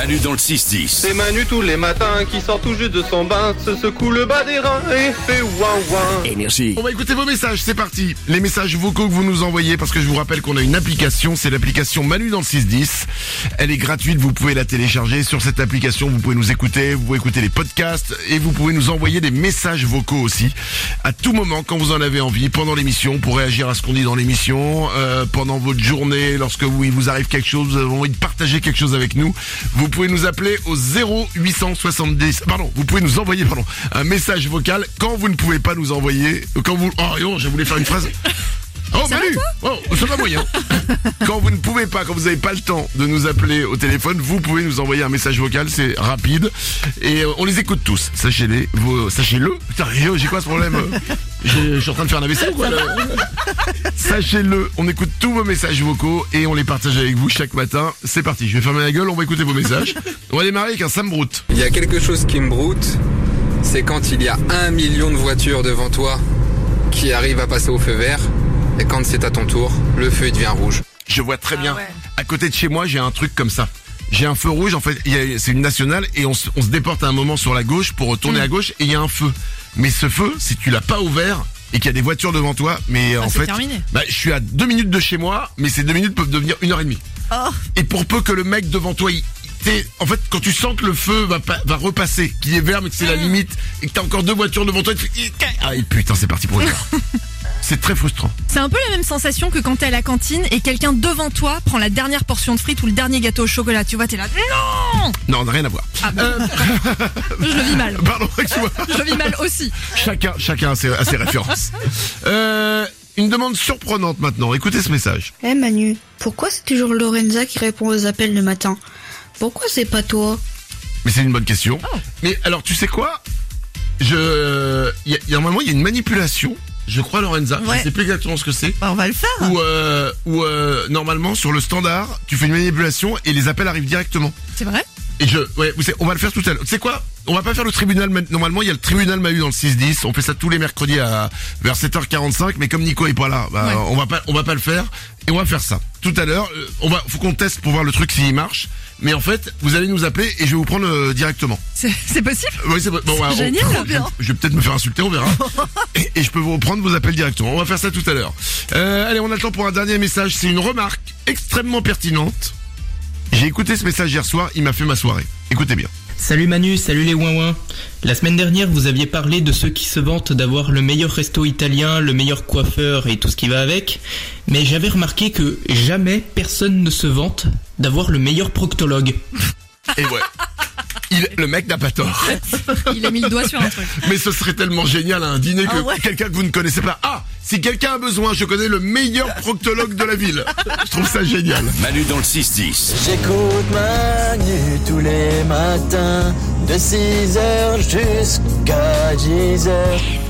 Manu dans le 6-10. C'est Manu tous les matins qui sort tout juste de son bain, se secoue le bas des reins et fait ouin ouin. Énergie. On va écouter vos messages, c'est parti. Les messages vocaux que vous nous envoyez, parce que je vous rappelle qu'on a une application, c'est l'application Manu dans le 610. Elle est gratuite, vous pouvez la télécharger. Sur cette application, vous pouvez nous écouter, vous pouvez écouter les podcasts et vous pouvez nous envoyer des messages vocaux aussi. À tout moment, quand vous en avez envie, pendant l'émission, pour réagir à ce qu'on dit dans l'émission, euh, pendant votre journée, lorsque vous, il vous arrive quelque chose, vous avez envie de partager quelque chose avec nous, vous pouvez nous appeler au 0870, pardon, vous pouvez nous envoyer, pardon, un message vocal quand vous ne pouvez pas nous envoyer, quand vous, oh, non, je voulais faire une phrase. Oh, Manu Oh, ça va moyen. quand vous ne pouvez pas, quand vous n'avez pas le temps de nous appeler au téléphone, vous pouvez nous envoyer un message vocal, c'est rapide. Et euh, on les écoute tous, sachez-les. Vous, sachez-le. Putain, Rio, j'ai quoi ce problème? Je suis en train de faire un AVC ou quoi là? Sachez-le, on écoute tous vos messages vocaux et on les partage avec vous chaque matin. C'est parti, je vais fermer la gueule, on va écouter vos messages. On va démarrer avec un Sam Brout. Il y a quelque chose qui me broute, c'est quand il y a un million de voitures devant toi qui arrivent à passer au feu vert, et quand c'est à ton tour, le feu il devient rouge. Je vois très bien. À côté de chez moi, j'ai un truc comme ça. J'ai un feu rouge, en fait, c'est une nationale et on, se- on se déporte à un moment sur la gauche pour retourner à gauche et il y a un feu. Mais ce feu, si tu l'as pas ouvert et qu'il y a des voitures devant toi, mais en c'est fait, terminé. bah, je suis à deux minutes de chez moi, mais ces deux minutes peuvent devenir une heure et demie. Oh. Et pour peu que le mec devant toi, il, en fait, quand tu sens que le feu va, pas- va repasser, qu'il est vert mais que c'est la Mm. limite et que t'as encore deux voitures devant toi, tu fais, ah et putain, c'est parti pour une heure. C'est très frustrant. C'est un peu la même sensation que quand t'es à la cantine et quelqu'un devant toi prend la dernière portion de frites ou le dernier gâteau au chocolat. Tu vois, t'es là. Non Non, on n'a rien à voir. ah bah, Je le vis mal. Pardon, excuse-moi. Je le vis mal aussi. Chacun, chacun a ses, a ses références. Euh, une demande surprenante maintenant. Écoutez ce message. Eh Manu, pourquoi c'est toujours Lorenza qui répond aux appels le matin? Pourquoi c'est pas toi? Mais c'est une bonne question. Mais alors, tu sais quoi? Je, il y a, il y a un moment, il y a une manipulation. Je crois Lorenza. Ouais. Je sais plus exactement ce que c'est. Bah, on va le faire. Ou euh, euh, normalement sur le standard, tu fais une manipulation et les appels arrivent directement. C'est vrai? Et je, ouais, vous savez, on va le faire tout à l'heure. Tu sais quoi? On va pas faire le tribunal. ma- Normalement, il y a le tribunal Mahu dans le 6-10. On fait ça tous les mercredis à vers 7h45. Mais comme Nico est pas là, bah, Ouais. on va pas, on va pas le faire. Et on va faire ça tout à l'heure. euh, On va, faut qu'on teste pour voir le truc s'il marche. Mais en fait, vous allez nous appeler et je vais vous prendre euh, directement. C'est c'est possible Oui, c'est bon. ouais, on- génial. je, je vais peut-être me faire insulter, on verra. et, et je peux vous reprendre vos appels directement. On va faire ça tout à l'heure. Euh, allez, on attend pour un dernier message. C'est une remarque extrêmement pertinente. J'ai écouté ce message hier soir. Il m'a fait ma soirée. Écoutez bien. Salut Manu, salut les ouin La semaine dernière, vous aviez parlé de ceux qui se vantent d'avoir le meilleur resto italien, le meilleur coiffeur et tout ce qui va avec. Mais j'avais remarqué que jamais personne ne se vante d'avoir le meilleur proctologue. Et ouais. Il, le mec n'a pas tort. Il a mis le doigt sur un truc. Mais ce serait tellement génial à un dîner que Ah ouais. quelqu'un que vous ne connaissez pas. Ah, si quelqu'un a besoin, je connais le meilleur proctologue de la ville. Je trouve ça génial. Manu dans le 6-10. J'écoute Manu tous les matins de 6h jusqu'à 10h.